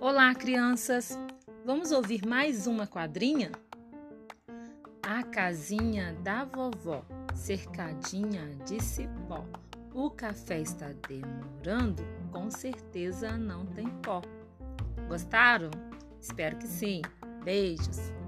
Olá, crianças! Vamos ouvir mais uma quadrinha? A casinha da vovó, cercadinha de cipó. O café está demorando, com certeza não tem pó. Gostaram? Espero que sim. Beijos!